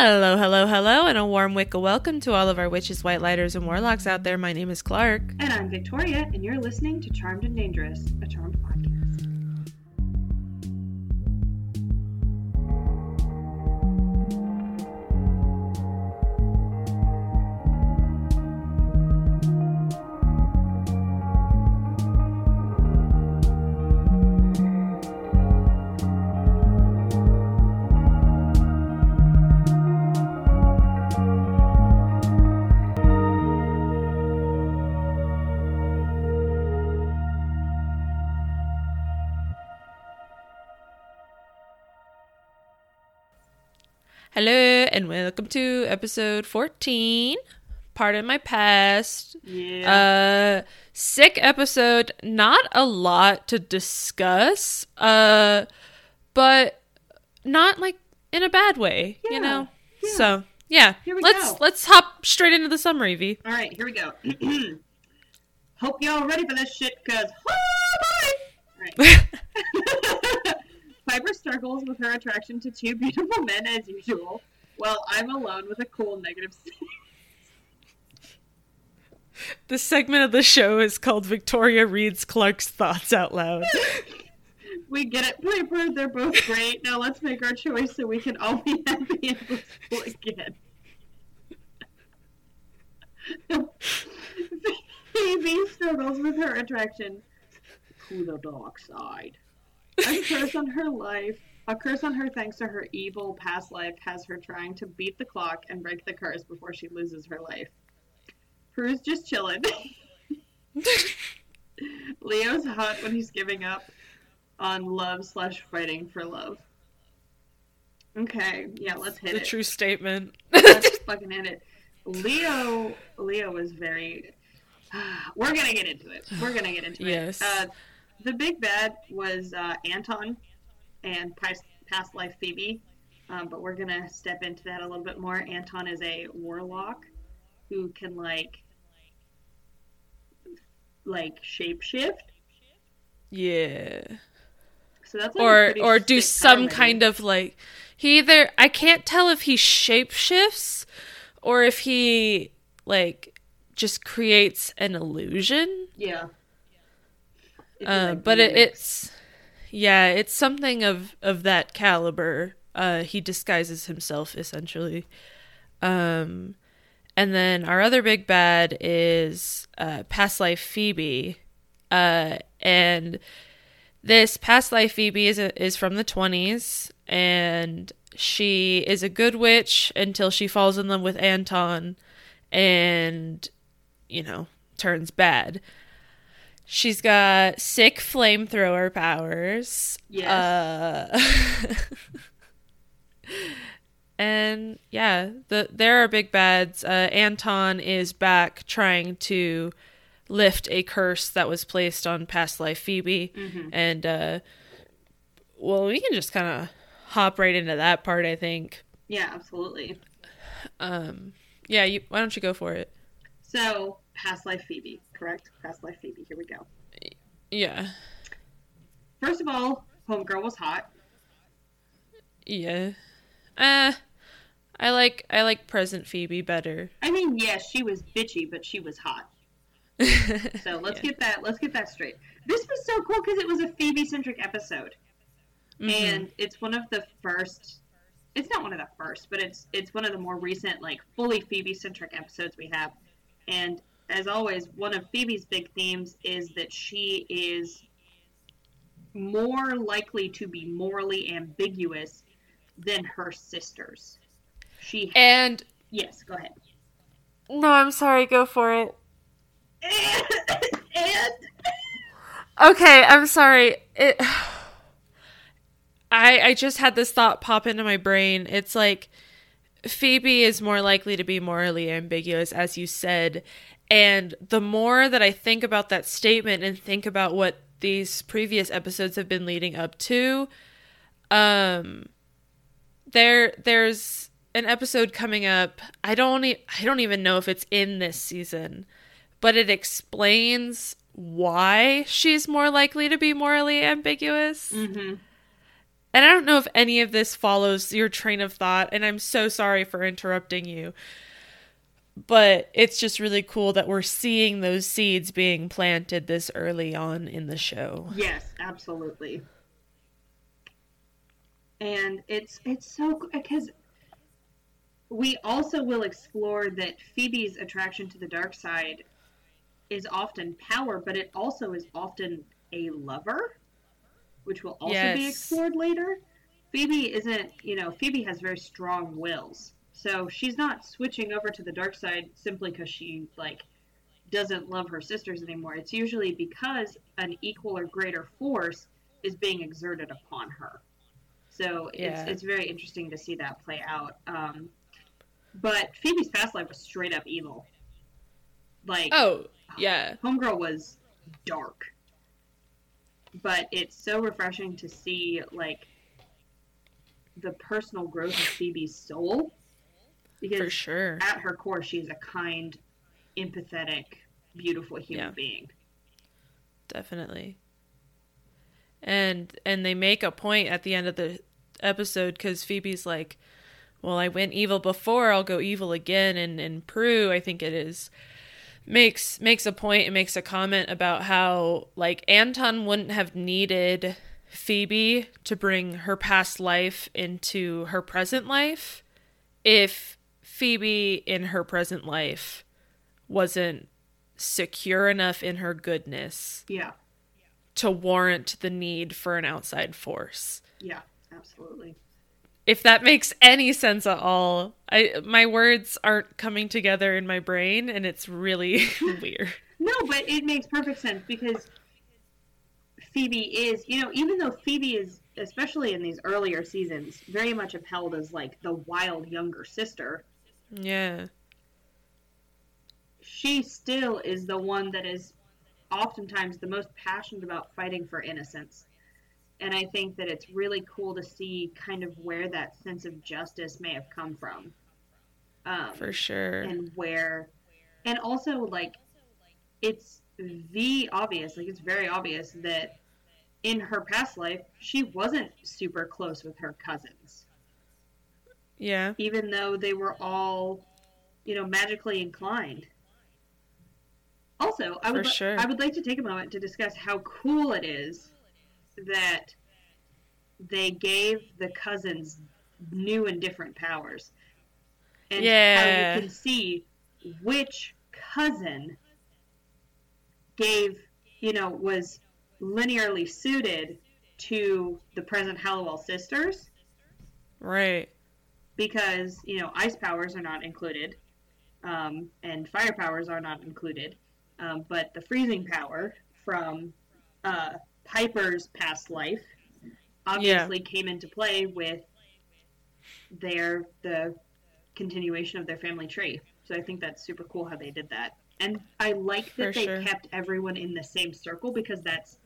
Hello, hello, hello, and a warm wicca welcome to all of our witches, white lighters, and warlocks out there. My name is Clark. And I'm Victoria, and you're listening to Charmed and Dangerous, a Charmed podcast. Hello, and welcome to episode 14. Pardon my past. Yeah. Uh, sick episode. Not a lot to discuss, uh, but not like in a bad way, Yeah, you know? yeah. So, yeah. Here we let's go. let's hop straight into the summary, V. All right, here we go. Hope y'all ready for this shit, cause oh boy! All right. Piper struggles with her attraction to two beautiful men as usual, while I'm alone with a cool negative. six. This segment of the show is called Victoria Reads Clark's Thoughts Out Loud. we get it, Piper. They're both great. Now let's make our choice so we can all be happy and blissful again. Phoebe struggles with her attraction to the dark side. A curse on her life, a curse on her thanks to her evil past life, has her trying to beat the clock and break the curse before she loses her life. Prue's just chilling. Leo's hot when he's giving up on love slash fighting for love. Okay, yeah, let's hit the it. true statement. Let's fucking hit it. Leo, Leo was very. We're gonna get into it. We're gonna get into Yes. it. Yes. Uh, the big bad was uh, Anton and past, past life Phoebe, um, but we're gonna step into that a little bit more. Anton is a warlock who can like like shapeshift. yeah. So that's like or or do some kind of like he either I can't tell if he shapeshifts or if he like just creates an illusion. Yeah. Uh, like but it, it's yeah, it's something of of that caliber. Uh, he disguises himself essentially. Um, and then our other big bad is uh, past life Phoebe, uh, and this past life Phoebe is a, is from the twenties, and she is a good witch until she falls in love with Anton, and you know turns bad. She's got sick flamethrower powers. Yes. Uh, and yeah, the there are big bads. Uh, Anton is back trying to lift a curse that was placed on past life Phoebe, and uh, well, we can just kind of hop right into that part. I think. Yeah, absolutely. Um, yeah, you, why don't you go for it? So, past life Phoebe, correct? Past life Phoebe. Here we go. Yeah, First of all, Homegirl was hot. yeah. Uh, I like I like present Phoebe better. I mean, yes, she was bitchy, but she was hot. So let's Yeah. get that. Let's get that straight. This was so cool because it was a Phoebe centric episode, Mhm. and it's one of the first. It's not one of the first, but it's it's one of the more recent, like fully Phoebe centric episodes we have. And as always, one of Phoebe's big themes is that she is more likely to be morally ambiguous than her sisters. She and yes, go ahead. no, I'm sorry. Go for it. and Okay, I'm sorry. It I I just had this thought pop into my brain. It's like Phoebe is more likely to be morally ambiguous as you said, and the more that I think about that statement and think about what these previous episodes have been leading up to, um there there's an episode coming up. I don't e- I don't even know if it's in this season, but it explains why she's more likely to be morally ambiguous. mm-hmm. And I don't know if any of this follows your train of thought, and I'm so sorry for interrupting you. But it's just really cool that we're seeing those seeds being planted this early on in the show. Yes, absolutely. And it's it's so because we also will explore that Phoebe's attraction to the dark side is often power, but it also is often a lover, which will also yes. be explored later. Phoebe isn't, you know, Phoebe has very strong wills. So she's not switching over to the dark side simply because she, like, doesn't love her sisters anymore. It's usually because an equal or greater force is being exerted upon her. So yeah. it's, it's very interesting to see that play out. Um, but Phoebe's past life was straight up evil. Like oh yeah, Homegirl was dark. But it's so refreshing to see like the personal growth of Phoebe's soul. Because For sure. at her core she's a kind, empathetic, beautiful human yeah. being. Definitely. And and they make a point at the end of the episode cuz Phoebe's like well, I went evil before, I'll go evil again. And, and Prue, I think it is, makes makes a point and makes a comment about how like Anton wouldn't have needed Phoebe to bring her past life into her present life if Phoebe in her present life wasn't secure enough in her goodness. Yeah. To warrant the need for an outside force. Yeah, absolutely if that makes any sense at all. I my words aren't coming together in my brain and it's really weird. No, but it makes perfect sense because Phoebe is, you know, even though Phoebe is especially in these earlier seasons very much upheld as like the wild younger sister. Yeah. She still is the one that is oftentimes the most passionate about fighting for innocence and I think that it's really cool to see kind of where that sense of justice may have come from. Um, For sure. And where, and also like, it's the obvious, like it's very obvious that in her past life she wasn't super close with her cousins. Yeah. Even though they were all, you know, magically inclined. Also, I would sure. I would like to take a moment to discuss how cool it is that they gave the cousins new and different powers. And yeah. how you can see which cousin gave, you know, was linearly suited to the present Halliwell sisters. Right. Because, you know, ice powers are not included, um, and fire powers are not included. Um, but the freezing power from uh, Piper's past life obviously yeah. came into play with their the continuation of their family tree. So I think that's super cool how they did that. And I like that For they sure. kept everyone in the same circle because that's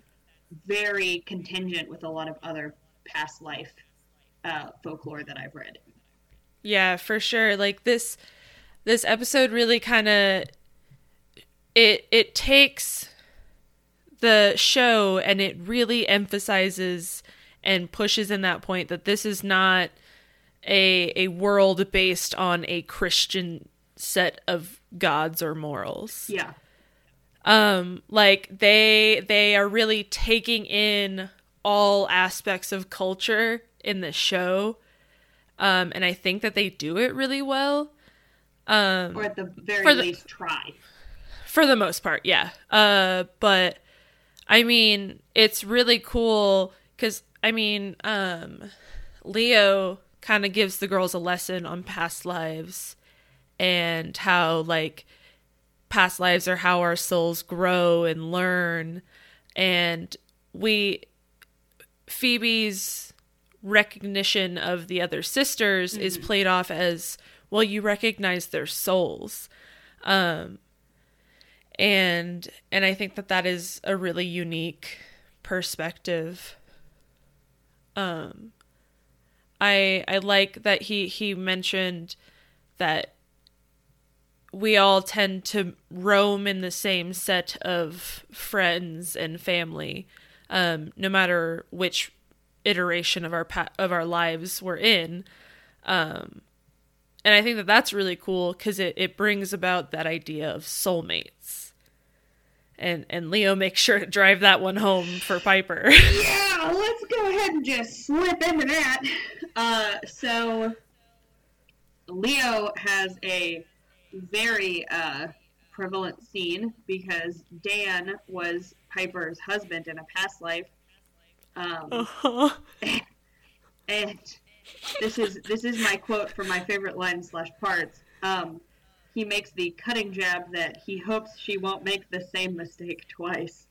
very contingent with a lot of other past life uh, folklore that I've read. Yeah, for sure. Like this this episode really kind of it it takes the show and it really emphasizes and pushes in that point that this is not a a world based on a Christian set of gods or morals. Yeah. Um like they they are really taking in all aspects of culture in the show. Um and I think that they do it really well. Um or at the very least try. For the most part, yeah. Uh but I mean, it's really cool because I mean, um, Leo kind of gives the girls a lesson on past lives and how like past lives are how our souls grow and learn and we Phoebe's recognition of the other sisters mm-hmm. is played off as well you recognize their souls um and and I think that that is a really unique perspective. Um, I I like that he he mentioned that we all tend to roam in the same set of friends and family, um, no matter which iteration of our pa- of our lives we're in. Um, and I think that that's really cool because it, it brings about that idea of soulmates. And and Leo makes sure to drive that one home for Piper. yeah, let's go ahead and just slip into that. Uh, so Leo has a very uh, prevalent scene because Dan was Piper's husband in a past life. Um, uh-huh. and this is this is my quote from my favorite line slash parts. Um, he makes the cutting jab that he hopes she won't make the same mistake twice.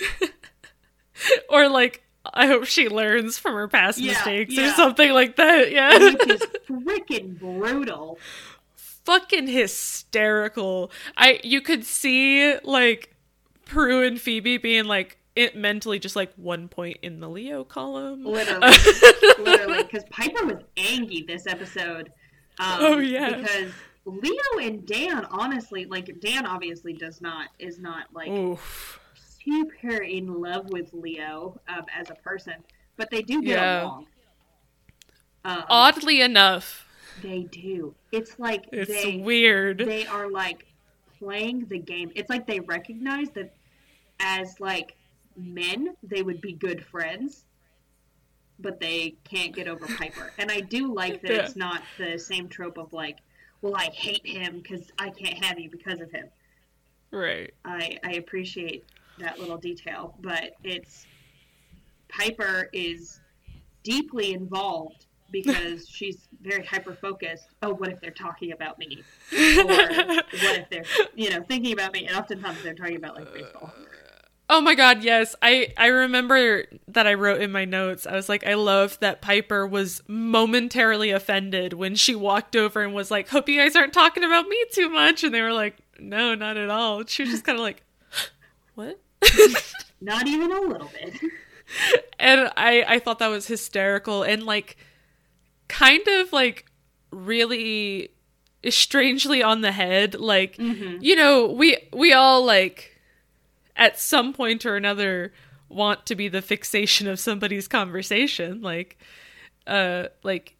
or like I hope she learns from her past Yeah, mistakes or something like that. Yeah. Which is freaking brutal. Fucking hysterical. I you could see like Prue and Phoebe being like it mentally just like one point in the Leo column. Literally. Literally. Because Piper was angry this episode. Um, Oh, yeah. Because Leo and Dan, honestly, like, Dan obviously does not, is not, like, Oof. super in love with Leo um, as a person, but they do get Yeah. along. Um, Oddly enough, They do. It's like it's they weird. they are like playing the game. It's like they recognize that as like men, they would be good friends, but they can't get over Piper. And I do like that Yeah. it's not the same trope of like, well, I hate him because I can't have you because of him. right. I I appreciate that little detail, but it's Piper is deeply involved because she's very hyper focused. Oh, what if they're talking about me? Or what if they're you know thinking about me? And oftentimes they're talking about like baseball. Oh my god, yes. I I remember that I wrote in my notes. I was like I love that Piper was momentarily offended when she walked over and was like, "Hope you guys aren't talking about me too much." And they were like, "No, not at all." She was just kind of like, "What?" Not even a little bit. and I I thought that was hysterical and like kind of like really strangely on the head like mm-hmm. you know we we all like at some point or another want to be the fixation of somebody's conversation like uh like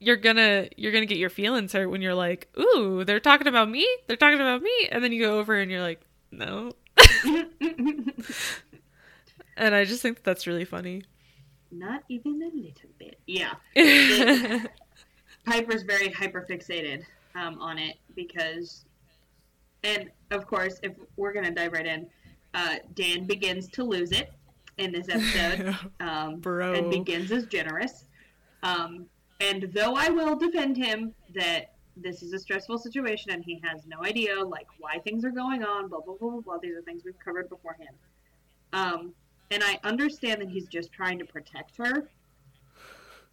you're gonna you're gonna get your feelings hurt when you're like ooh they're talking about me they're talking about me and then you go over and you're like no and i just think that that's really funny Not even a little bit. Yeah. It- Piper's very hyper fixated um, on it because, and of course, if we're gonna dive right in, uh, Dan begins to lose it in this episode, um, Bro. and begins as generous. Um, and though I will defend him that this is a stressful situation and he has no idea like why things are going on, blah blah blah blah blah. These are things we've covered beforehand. Um, and I understand that he's just trying to protect her.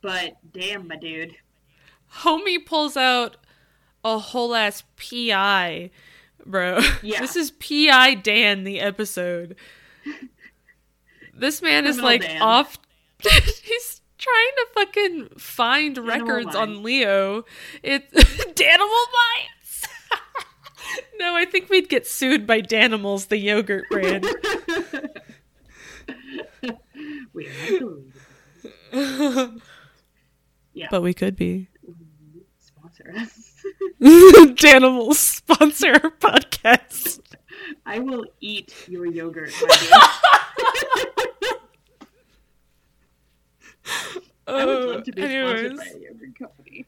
But damn, my dude. homie pulls out a whole ass PI, bro. Yeah. This is PI Dan the episode. This man is like Dan. off he's trying to fucking find records on Leo. It's Danimal Minds. no, I think we'd get sued by Danimals, the yogurt brand. we are. Yeah. but we could be. Sponsor us. Danimals sponsor our podcast. I will eat your yogurt. I would love to be sponsored by a yogurt company.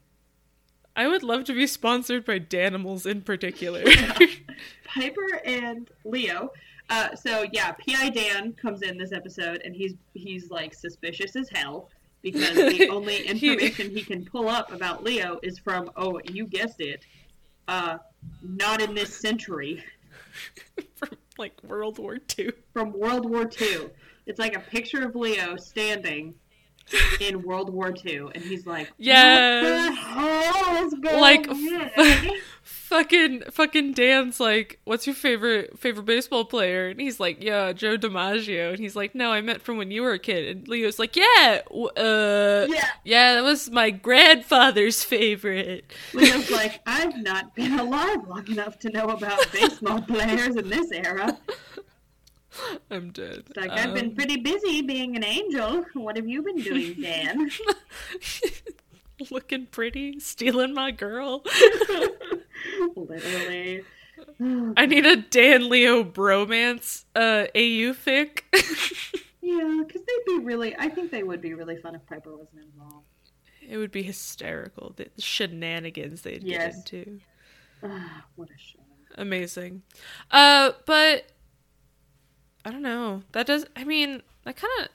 I would love to be sponsored by Danimals in particular. Piper and Leo. Uh, so yeah, Pi Dan comes in this episode, and he's he's like suspicious as hell because the only He- information he can pull up about Leo is from oh you guessed it, uh, not in this century From like World War II. from World War II. It's like a picture of Leo standing in World War II, and he's like, Yes. what the hell is going Like on?" fucking fucking Dan's like, "What's your favorite favorite baseball player?" And he's like, "Yeah, Joe DiMaggio." And he's like, "No, I meant from when you were a kid." And Leo's like, "Yeah, uh, Yeah. yeah, that was my grandfather's favorite." Leo's like, I've not been alive long enough to know about baseball players in this era. I'm dead. It's like I've been Um, pretty busy being an angel. What have you been doing, Dan? looking pretty, stealing my girl. Literally. I need a Dan Leo bromance uh AU fic. Yeah, because they'd be really. I think they would be really fun if Piper wasn't involved. it would be hysterical. The shenanigans they'd Yes. get into. Ah, what a shame. Amazing. Uh but I don't know. That does I mean, that kind of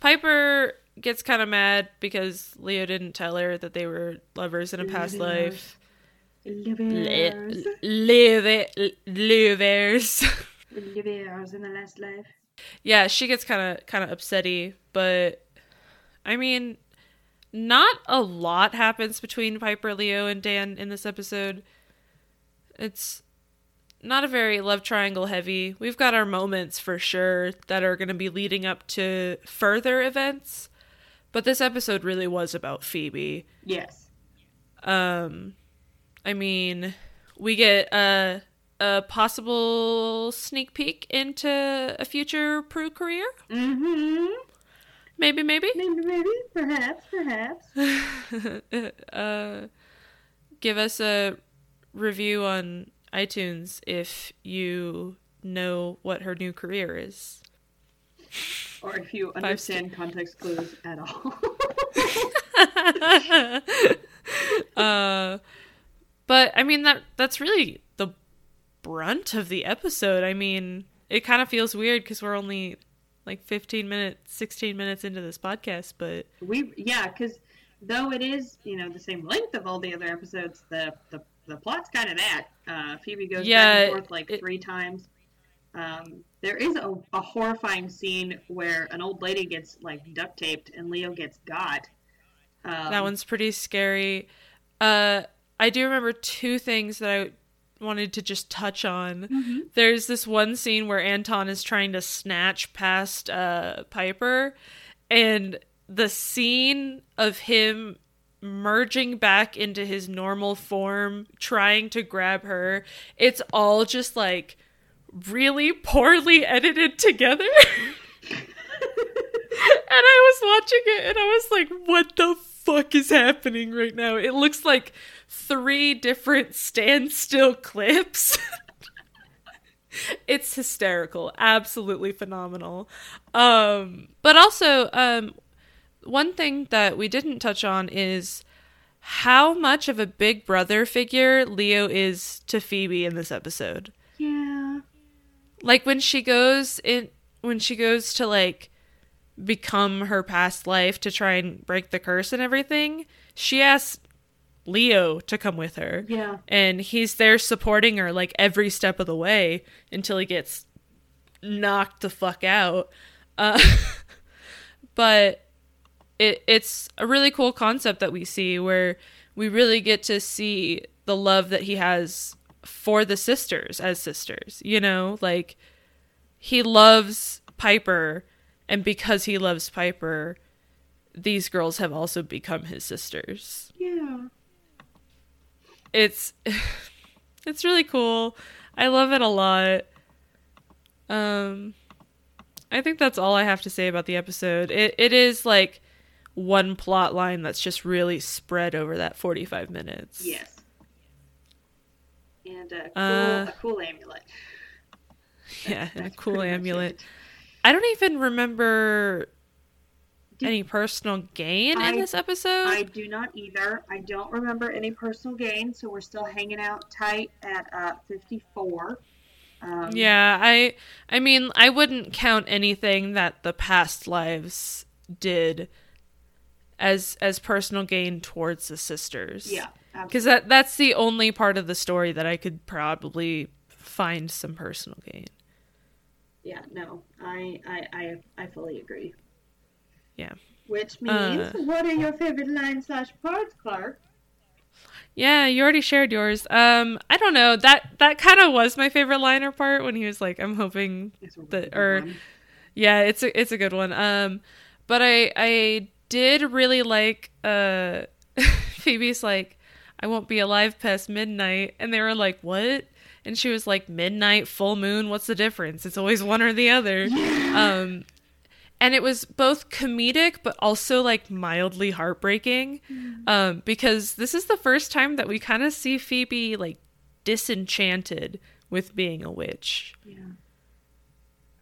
Piper gets kind of mad because Leo didn't tell her that they were lovers in a past life. Livers. Live livers. Livers in the last life. yeah, she gets kind of kind of upsetty, but I mean, not a lot happens between Piper, Leo, and Dan in this episode. It's not a very love triangle heavy. We've got our moments for sure that are going to be leading up to further events, but this episode really was about Phoebe. Yes. Um, I mean, we get a a possible sneak peek into a future Prue career. Mm-hmm. Maybe, maybe. Maybe, maybe, perhaps, perhaps. uh, give us a review on iTunes if you know what her new career is. Or if you understand context clues at all. uh, but I mean that that's really the brunt of the episode. I mean, it kind of feels weird because we're only like 15 minutes, 16 minutes into this podcast, but we, yeah, because though it is, you know, the same length of all the other episodes, the the, the plot's kind of that. Uh, Phoebe goes back and forth like it- three times. Um, there is a, a horrifying scene where an old lady gets like duct taped and Leo gets got. Um, that one's pretty scary. Uh, I do remember two things that I wanted to just touch on. Mhm. There's this one scene where Anton is trying to snatch past uh, Piper, and the scene of him merging back into his normal form, trying to grab her, it's all just like really poorly edited together. and I was watching it and I was like, what the fuck is happening right now? It looks like three different standstill clips. it's hysterical, absolutely phenomenal. Um, but also, um, one thing that we didn't touch on is how much of a big brother figure Leo is to Phoebe in this episode yeah. like when she goes in when she goes to like become her past life to try and break the curse and everything she asks leo to come with her Yeah. and he's there supporting her like every step of the way until he gets knocked the fuck out uh, but it it's a really cool concept that we see where we really get to see the love that he has for the sisters as sisters you know like he loves piper and because he loves piper these girls have also become his sisters Yeah. It's it's really cool. I love it a lot. Um I think that's all I have to say about the episode. It it is like one plot line that's just really spread over that 45 minutes. Yes. And a cool, Uh, a cool amulet. Yeah, a cool amulet. I don't even remember any personal gain in this episode. I do not either. I don't remember any personal gain, so we're still hanging out tight at uh, 54. Um, Yeah, I I mean, I wouldn't count anything that the past lives did as as personal gain towards the sisters. Yeah. Cuz that that's the only part of the story that I could probably find some personal gain. Yeah, no, I, I, I, I fully agree. Yeah. Which means, Uh, what are your favorite lines slash parts, Clark? Yeah, you already shared yours. Um I don't know. That that kind of was my favorite liner part when he was like I'm hoping It's a The- really good or- one. Yeah, it's a it's a good one. Um, but I I did really like uh Phoebe's like I won't be alive past midnight, and they were like what? and she was like midnight full moon what's the difference it's always one or the other um and it was both comedic but also like mildly heartbreaking um because this is the first time that we kind of see phoebe like disenchanted with being a witch Yeah.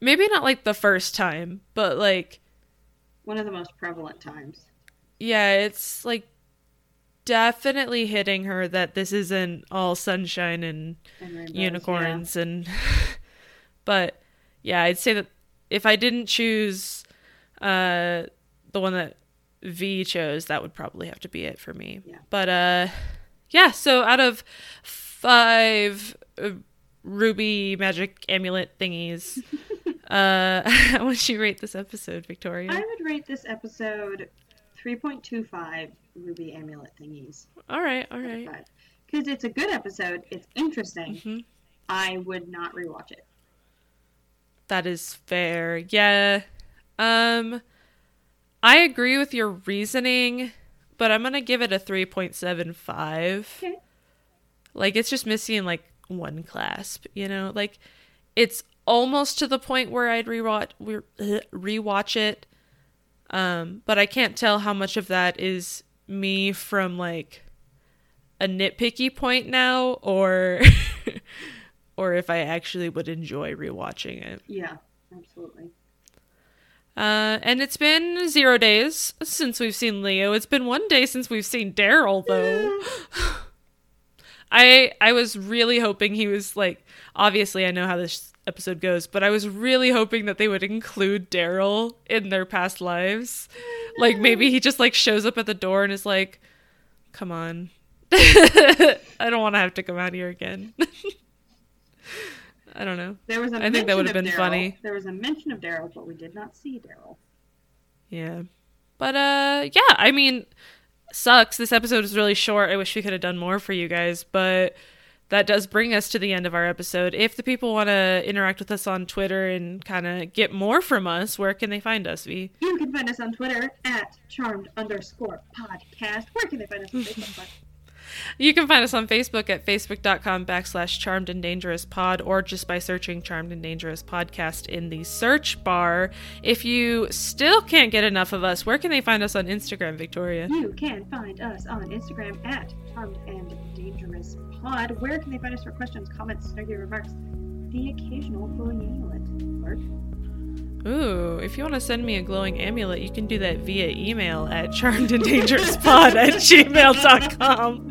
maybe not like the first time but like One of the most prevalent times. yeah it's like definitely hitting her that this isn't all sunshine and And unicorns and but yeah i'd say that if i didn't choose uh the one that v chose that would probably have to be it for me Yeah. but uh yeah so out of five uh, ruby magic amulet thingies uh how would you rate this episode victoria I would rate this episode 3.25 ruby amulet thingies. all right all right Because it's a good episode. It's interesting. Mhm. I would not rewatch it. That is fair. Yeah. Um I agree with your reasoning, but I'm going to give it a 3.75. Okay. Like it's just missing like one clasp, you know? Like it's almost to the point where I'd rewatch re- rewatch it. Um but I can't tell how much of that is me from like a nitpicky point now or or if I actually would enjoy rewatching it. Yeah, absolutely. Uh, and it's been zero days since we've seen Leo. It's been one day since we've seen Darryl, though. I I was really hoping he was like. Obviously, I know how this episode goes, but I was really hoping that they would include Darryl in their past lives. Like maybe he just like shows up at the door and is like, "Come on, I don't want to have to come out here again." I don't know. There was a I think that would've been Darryl. funny. There was a mention of Darryl, but we did not see Darryl. Yeah. But uh yeah, I mean sucks. This episode is really short. I wish we could have done more for you guys, but that does bring us to the end of our episode. If the people want to interact with us on Twitter and kind of get more from us, where can they find us, V? You can find us on Twitter at charmed underscore podcast. Where can they find us on Facebook? You can find us on Facebook at facebook.com backslash charmed and dangerous pod or just by searching charmed and dangerous podcast in the search bar. If you still can't get enough of us, where can they find us on Instagram, Victoria? You can find us on Instagram at charmed and dangerous pod. Where can they find us for questions, comments, snarky remarks, the occasional glowing amulet? Mark? Ooh, if you want to send me a glowing amulet, you can do that via email at charmedanddangerouspod at gmail.com.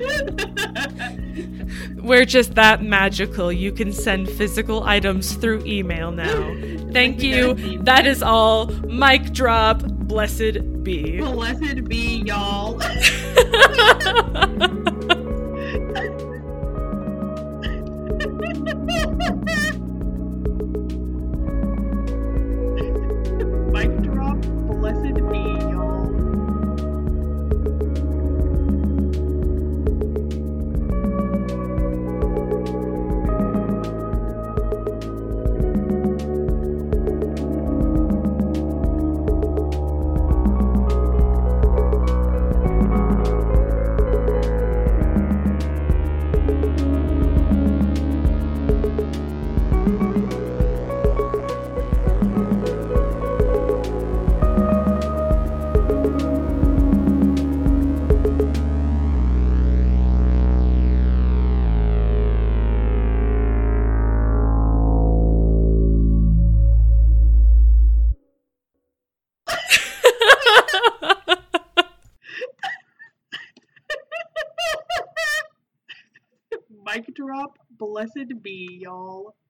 We're just that magical. You can send physical items through email now. Thank you. That is all. Mic drop. Blessed be. Blessed be y'all.